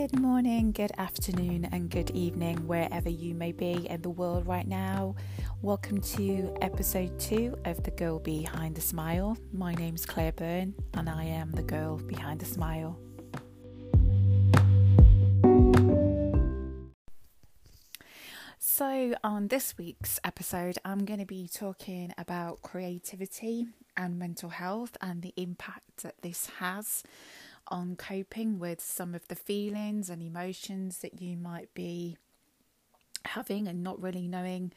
Good morning, good afternoon, and good evening, wherever you may be in the world right now. Welcome to episode two of The Girl Behind the Smile. My name's Claire Byrne, and I am the girl behind the smile. So, on this week's episode, I'm going to be talking about creativity and mental health and the impact that this has on coping with some of the feelings and emotions that you might be having and not really knowing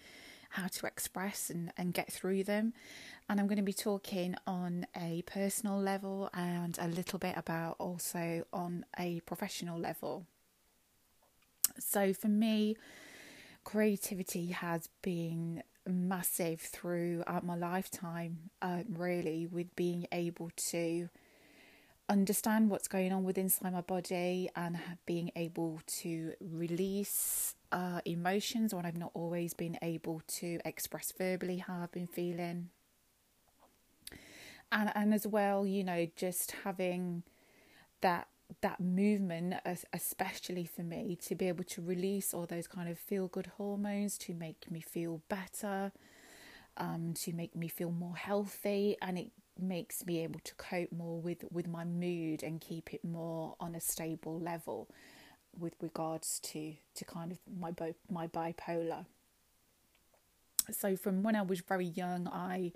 how to express and, and get through them. And I'm going to be talking on a personal level and a little bit about also on a professional level. So, for me, creativity has been massive throughout my lifetime, uh, really, with being able to understand what's going on with inside my body and being able to release uh, emotions when I've not always been able to express verbally how I've been feeling. And and as well, you know, just having that that movement, especially for me, to be able to release all those kind of feel good hormones to make me feel better, um, to make me feel more healthy, and it makes me able to cope more with, with my mood and keep it more on a stable level with regards to, to kind of my my bipolar. So from when I was very young, I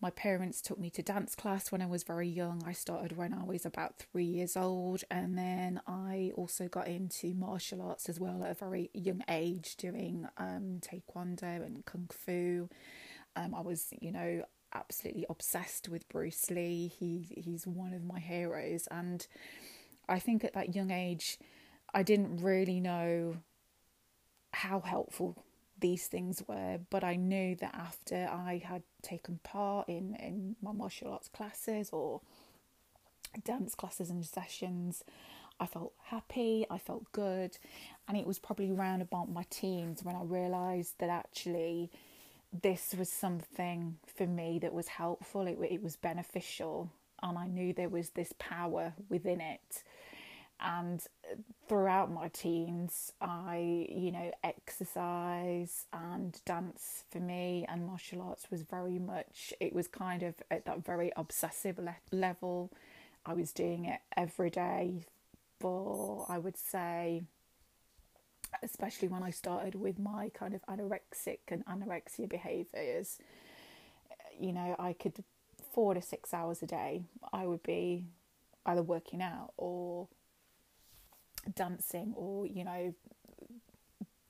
my parents took me to dance class when I was very young. I started when I was about three years old, and then I also got into martial arts as well at a very young age, doing um, taekwondo and kung fu. Um, I was, you know, absolutely obsessed with Bruce Lee. He he's one of my heroes, and I think at that young age, I didn't really know how helpful these things were, but I knew that after I had taken part in in my martial arts classes or dance classes and sessions. I felt happy, I felt good, and it was probably around about my teens when I realised that actually this was something for me that was helpful, it, it was beneficial, and I knew there was this power within it. And throughout my teens, I, you know, exercise and dance for me and martial arts was very much, it was kind of at that very obsessive le- level. I was doing it every day for, I would say, especially when I started with my kind of anorexic and anorexia behaviors, eh, you know, I could four to six hours a day, I would be either working out or dancing or, you know,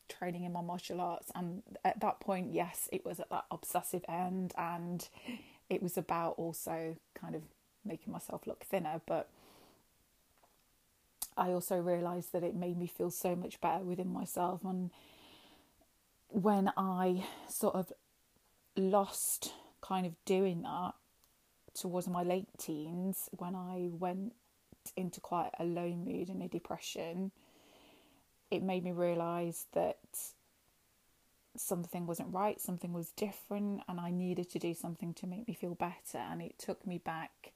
training in my martial arts. And at that point, yes, it was at that obsessive end and it was about also kind of making myself look thinner. But I also realised that it made me feel so much better within myself. And when I sort of lost kind of doing that towards my late teens, when I went into quite a low mood and a depression, it made me realise that something wasn't right, something was different, and I needed to do something to make me feel better. And it took me back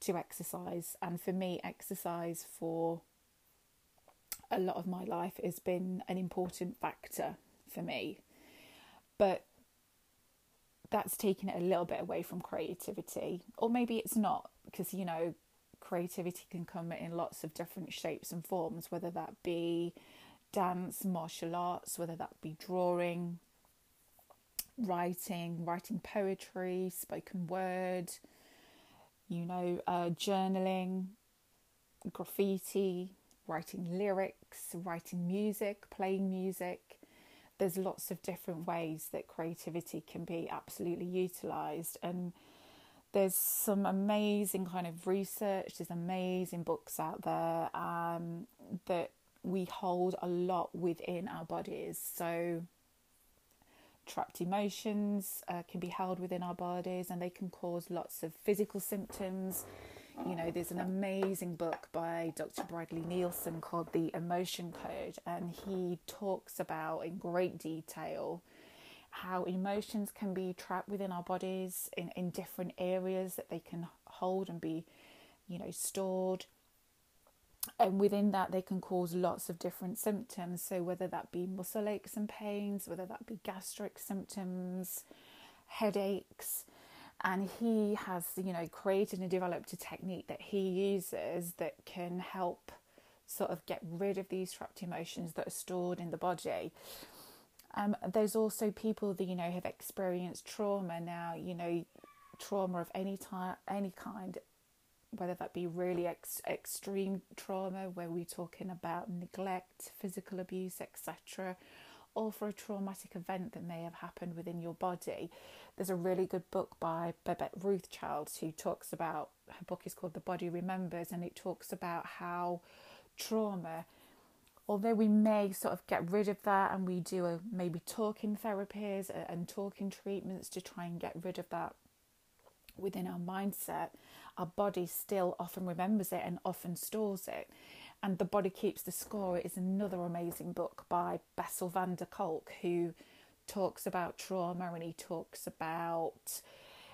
to exercise. And for me, exercise for a lot of my life has been an important factor for me. But that's taken it a little bit away from creativity. Or maybe it's not, because, you know, creativity can come in lots of different shapes and forms, whether that be dance, martial arts, whether that be drawing, writing, writing poetry, spoken word, you know, uh, journaling, graffiti, writing lyrics, writing music, playing music. There's lots of different ways that creativity can be absolutely utilized. And there's some amazing kind of research, there's amazing books out there um, that we hold a lot within our bodies. So, trapped emotions uh, can be held within our bodies and they can cause lots of physical symptoms. You know, there's an amazing book by Dr. Bradley Nelson called The Emotion Code, and he talks about in great detail how emotions can be trapped within our bodies in, in different areas that they can hold and be, you know, stored. And within that, they can cause lots of different symptoms. So, whether that be muscle aches and pains, whether that be gastric symptoms, headaches, and he has, you know, created and developed a technique that he uses that can help sort of get rid of these trapped emotions that are stored in the body. Um, there's also people that you know have experienced trauma now. You know, trauma of any type, any kind, whether that be really ex- extreme trauma, where we're talking about neglect, physical abuse, etc., or for a traumatic event that may have happened within your body. There's a really good book by Babette Rothschild who talks about her book is called The Body Remembers, and it talks about how trauma although we may sort of get rid of that and we do a maybe talking therapies uh, and talking treatments to try and get rid of that within our mindset, our body still often remembers it and often stores it. And The Body Keeps the Score is another amazing book by Bessel van der Kolk, who talks about trauma and he talks about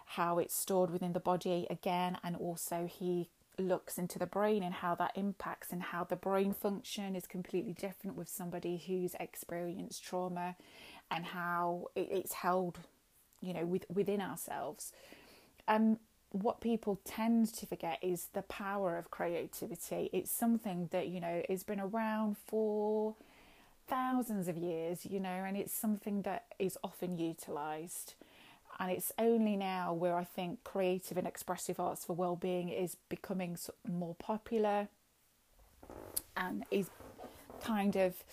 how it's stored within the body again, and also he looks into the brain and how that impacts and how the brain function is completely different with somebody who's experienced trauma and how it's held you know with, within ourselves um what people tend to forget is the power of creativity. It's something that you know has been around for thousands of years you know and it's something that is often utilized. And it's only now where I think creative and expressive arts for well-being is becoming more popular and is kind of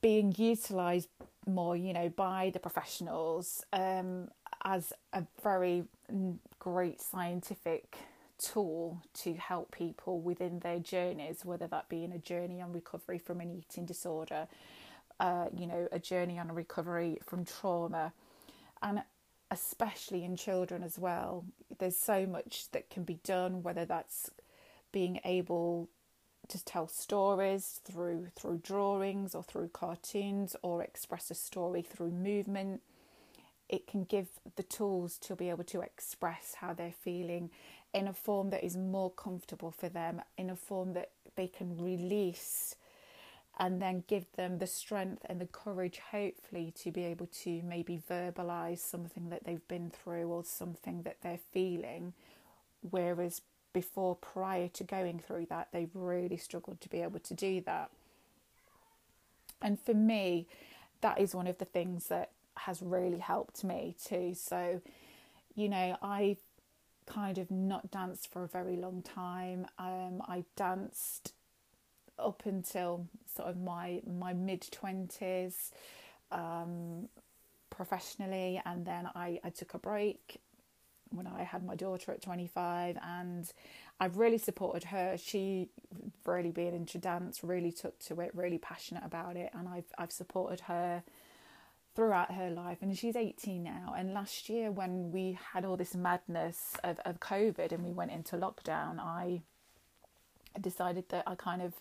being utilized more, you know, by the professionals um, as a very great scientific tool to help people within their journeys, whether that be in a journey on recovery from an eating disorder, uh, you know, a journey on recovery from trauma. And especially in children as well. There's so much that can be done, whether that's being able to tell stories through through drawings or through cartoons or express a story through movement. It can give the tools to be able to express how they're feeling in a form that is more comfortable for them, in a form that they can release and then give them the strength and the courage, hopefully, to be able to maybe verbalize something that they've been through or something that they're feeling. Whereas before, prior to going through that, they've really struggled to be able to do that. And for me, that is one of the things that has really helped me too. So, you know, I kind of not danced for a very long time. Um, I danced up until sort of my my mid twenties um, professionally, and then I, I took a break when I had my daughter at 25, and I've really supported her. She really being into dance, really took to it, really passionate about it, and I've I've supported her throughout her life and she's 18 now and last year when we had all this madness of, of covid and we went into lockdown i decided that i kind of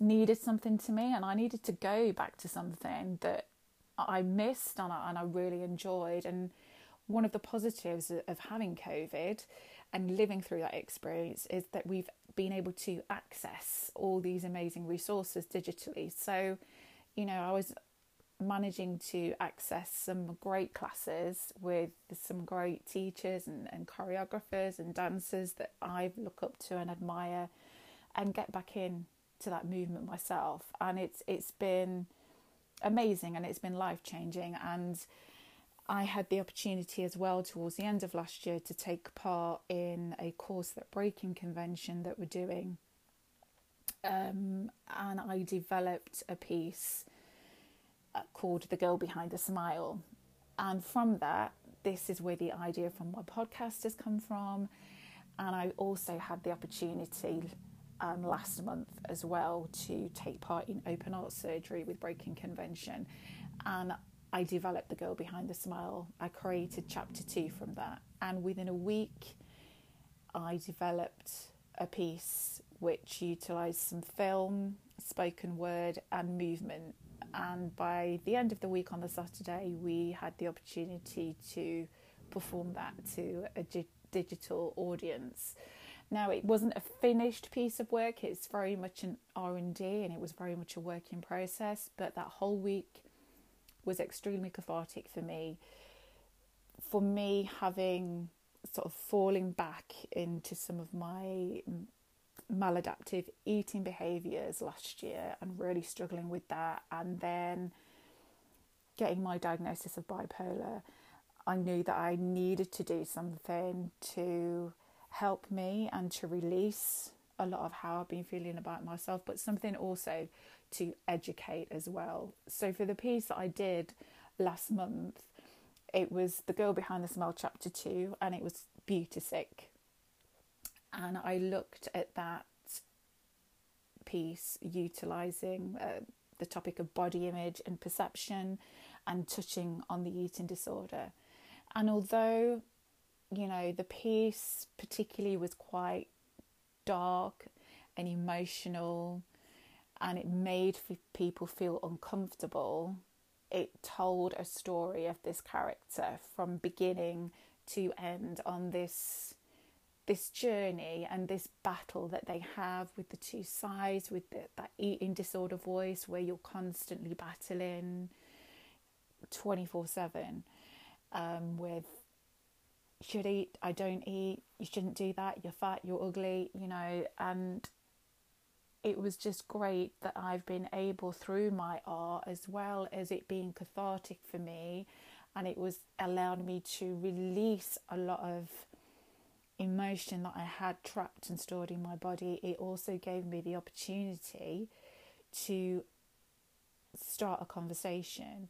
needed something to me and I needed to go back to something that I missed and I, and I really enjoyed. And one of the positives of having COVID and living through that experience is that we've been able to access all these amazing resources digitally. So, you know, I was managing to access some great classes with some great teachers and, and choreographers and dancers that I look up to and admire and get back in to that movement myself, and it's it's been amazing and it's been life changing. And I had the opportunity as well towards the end of last year to take part in a course that Breaking Convention that we're doing, um, and I developed a piece called "The Girl Behind the Smile," and from that, this is where the idea from my podcast has come from. And I also had the opportunity um, last month as well to take part in Open Art Surgery with Breaking Convention. And I developed The Girl Behind the Smile. I created chapter two from that. And within a week, I developed a piece which utilised some film, spoken word, and movement. And by the end of the week on the Saturday, we had the opportunity to perform that to a digital audience Now it wasn't a finished piece of work. It's very much an R and D, and it was very much a work in process. But that whole week was extremely cathartic for me. For me, having sort of falling back into some of my maladaptive eating behaviors last year and really struggling with that, and then getting my diagnosis of bipolar, I knew that I needed to do something to help me and to release a lot of how I've been feeling about myself, but something also to educate as well. So, for the piece that I did last month, it was The Girl Behind the Smile, Chapter 2, and it was Beauty Sick. And I looked at that piece utilizing uh, the topic of body image and perception and touching on the eating disorder. And although, you know, the piece particularly was quite dark and emotional and it made people feel uncomfortable, it told a story of this character from beginning to end on this this journey and this battle that they have with the two sides with the, that eating disorder voice where you're constantly battling 24 7 um, with should eat, I don't eat, you shouldn't do that, you're fat, you're ugly, you know, and it was just great that I've been able through my art as well as it being cathartic for me and it was allowed me to release a lot of emotion that I had trapped and stored in my body. It also gave me the opportunity to start a conversation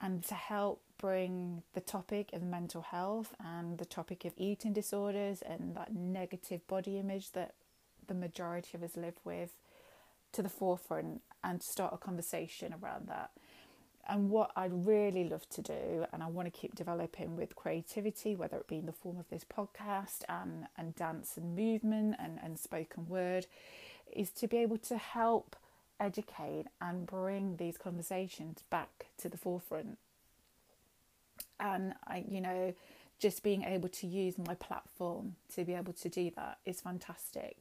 and to help bring the topic of mental health and the topic of eating disorders and that negative body image that the majority of us live with to the forefront and start a conversation around that. And what I'd really love to do, and I want to keep developing with creativity, whether it be in the form of this podcast and, and dance and movement and, and spoken word, is to be able to help educate and bring these conversations back to the forefront. And I, you know, just being able to use my platform to be able to do that is fantastic.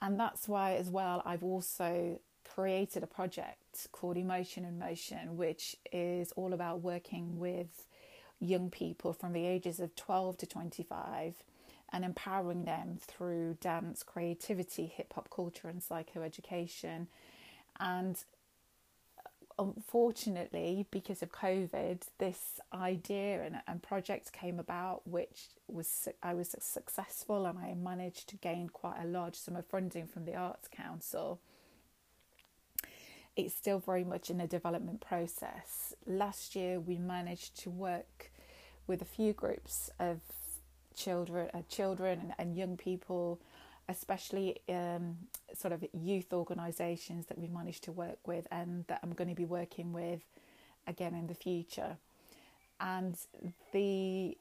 And that's why, as well, I've also created a project called Emotion in Motion, which is all about working with young people from the ages of 12 to 25 and empowering them through dance, creativity, hip hop culture, and psychoeducation. And uh, unfortunately, because of COVID, this idea and, and project came about, which was I was successful, and I managed to gain quite a large sum of funding from the Arts Council. It's still very much in a development process. Last year, we managed to work with a few groups of children, uh, children and, and, young people, especially um, sort of youth organisations that we managed to work with, and that I'm going to be working with again in the future. And the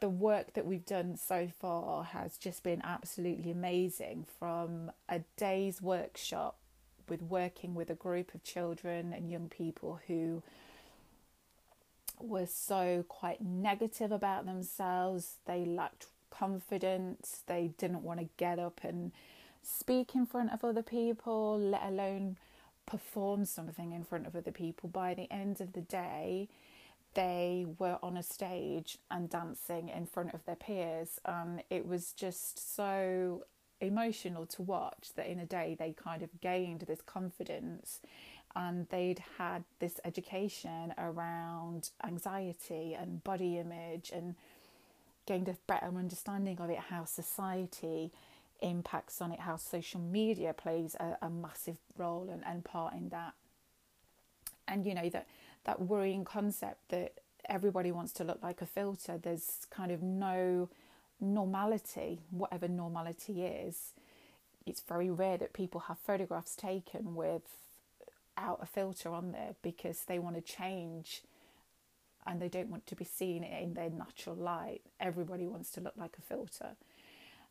the work that we've done so far has just been absolutely amazing. From a day's workshop with working with a group of children and young people who were so quite negative about themselves. They lacked confidence. They didn't want to get up and speak in front of other people, let alone perform something in front of other people. By the end of the day, they were on a stage and dancing in front of their peers. Um, it was just so emotional to watch that in a day they kind of gained this confidence and they'd had this education around anxiety and body image and gained a better understanding of it, how society impacts on it, how social media plays a, a massive role and, and part in that. And you know, that, that worrying concept that everybody wants to look like a filter, there's kind of no normality, whatever normality is. It's very rare that people have photographs taken without a filter on there because they want to change and they don't want to be seen in their natural light. Everybody wants to look like a filter.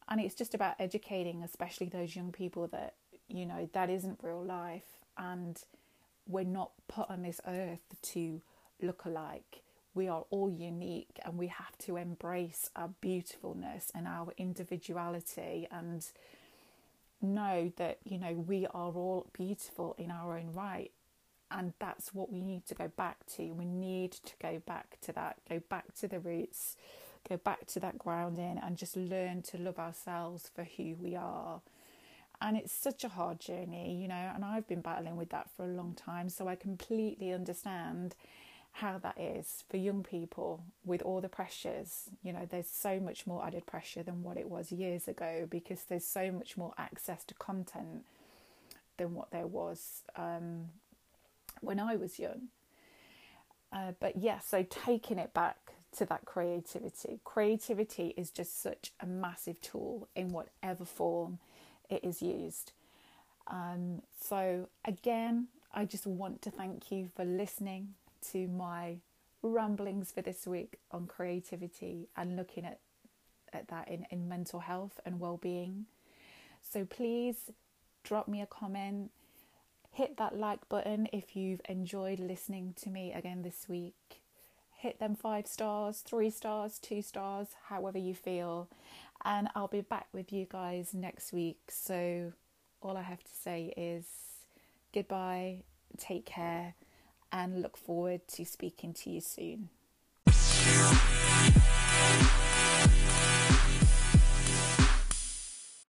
And it's just about educating, especially those young people, that, you know, that isn't real life. And we're not put on this earth to look alike. We are all unique and we have to embrace our beautifulness and our individuality and know that you know we are all beautiful in our own right. And that's what we need to go back to. We need to go back to that go back to the roots go back to that grounding and just learn to love ourselves for who we are. And it's such a hard journey you know and I've been battling with that for a long time so I completely understand how that is for young people with all the pressures. You know, there's so much more added pressure than what it was years ago because there's so much more access to content than what there was um, when I was young. Uh, but yeah, so taking it back to that creativity. Creativity is just such a massive tool in whatever form it is used. Um, so, again, I just want to thank you for listening to my ramblings for this week on creativity and looking at, at that in, in mental health and well-being. So please drop me a comment, hit that like button if you've enjoyed listening to me again this week. Hit them five stars, three stars, two stars, however you feel. And I'll be back with you guys next week. So all I have to say is goodbye, take care and look forward to speaking to you soon.